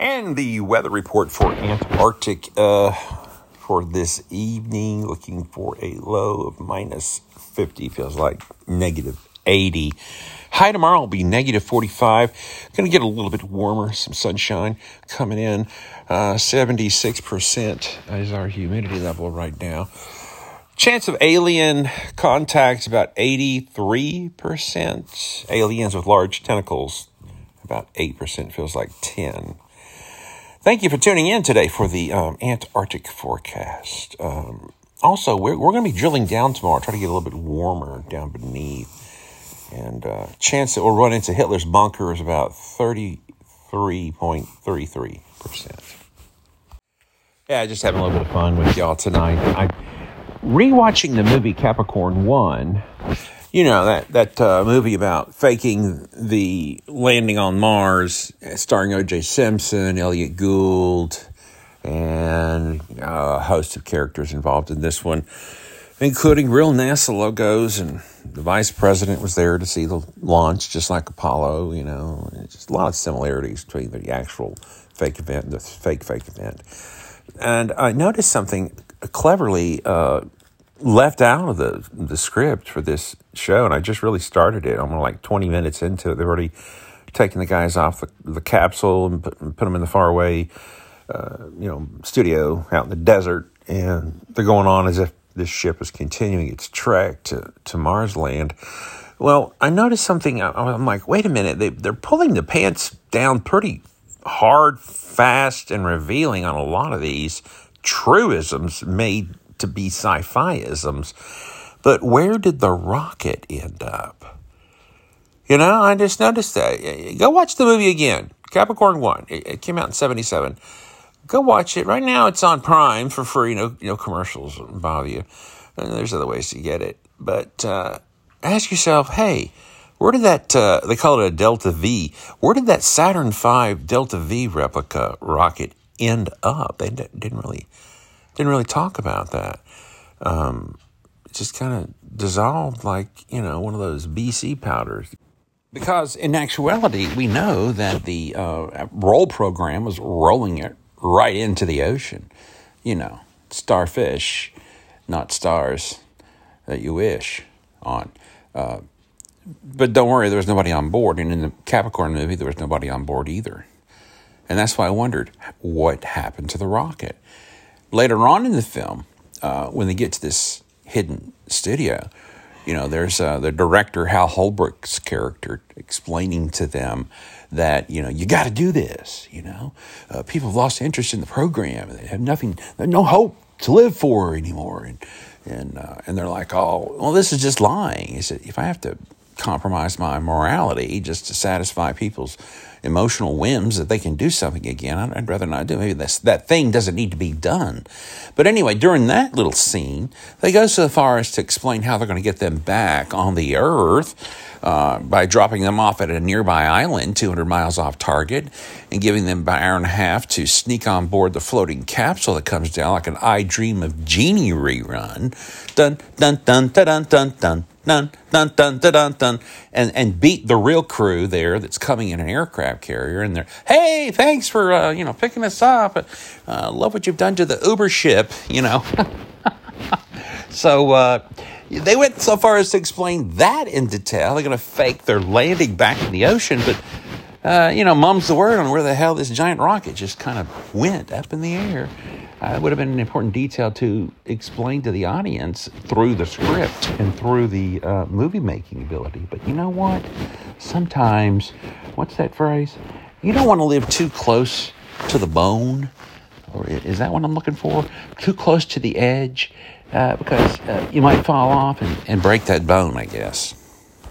And the weather report for Antarctic uh, for this evening, looking for a low of minus 50, feels like negative 80. High tomorrow will be negative 45. Going to get a little bit warmer, some sunshine coming in. Uh, 76% is our humidity level right now. Chance of alien contact about 83%. Aliens with large tentacles, about 8%, feels like 10. Thank you for tuning in today for the um, Antarctic forecast. Um, also, we're, we're going to be drilling down tomorrow, try to get a little bit warmer down beneath. And uh, chance that we'll run into Hitler's bunker is about 33.33%. Yeah, just having a little bit of fun with y'all tonight. I'm rewatching the movie Capricorn 1. You know, that, that uh, movie about faking the landing on Mars, starring O.J. Simpson, Elliott Gould, and uh, a host of characters involved in this one, including real NASA logos. And the vice president was there to see the launch, just like Apollo, you know. Just a lot of similarities between the actual fake event and the fake, fake event. And I noticed something cleverly uh, left out of the the script for this show, and I just really started it. I'm like 20 minutes into it. They've already taken the guys off the, the capsule and put, put them in the faraway, uh, you know, studio out in the desert, and they're going on as if this ship is continuing its trek to to Mars land. Well, I noticed something. I'm like, wait a minute. They, they're pulling the pants down pretty hard, fast, and revealing on a lot of these truisms made to be sci fi isms. But where did the rocket end up? You know, I just noticed that. Go watch the movie again. Capricorn 1. It came out in 77. Go watch it. Right now it's on Prime for free. No, no commercials bother you. And there's other ways to get it. But uh, ask yourself, hey, where did that, uh, they call it a Delta V, where did that Saturn V Delta V replica rocket end up? They didn't really didn't really talk about that. Um, it just kind of dissolved like, you know, one of those BC powders. Because in actuality, we know that the uh, roll program was rolling it right into the ocean. You know, starfish, not stars that you wish on. Uh, but don't worry, there was nobody on board. And in the Capricorn movie, there was nobody on board either. And that's why I wondered what happened to the rocket. Later on in the film, uh, when they get to this hidden studio, you know, there's uh, the director Hal Holbrook's character explaining to them that you know you got to do this. You know, uh, people have lost interest in the program; they have nothing, no hope to live for anymore, and and uh, and they're like, oh, well, this is just lying. He said, if I have to compromise my morality just to satisfy people's emotional whims that they can do something again. I'd rather not do. Maybe that's, that thing doesn't need to be done. But anyway, during that little scene, they go so far as to explain how they're going to get them back on the earth uh, by dropping them off at a nearby island 200 miles off target and giving them about an hour and a half to sneak on board the floating capsule that comes down like an I Dream of Jeannie rerun. Dun, dun, dun, dun, dun, dun, dun dun, dun, dun, dun, dun, dun, and, and beat the real crew there that's coming in an aircraft carrier. And they're, hey, thanks for, uh, you know, picking us up. Uh, love what you've done to the Uber ship, you know. so uh, they went so far as to explain that in detail. They're going to fake their landing back in the ocean, but. Uh, you know, mum's the word on where the hell this giant rocket just kind of went up in the air uh, it would have been an important detail to explain to the audience through the script and through the uh, movie making ability. But you know what? Sometimes, what's that phrase? You don't want to live too close to the bone. Or is that what I'm looking for? Too close to the edge, uh, because uh, you might fall off and, and break that bone, I guess.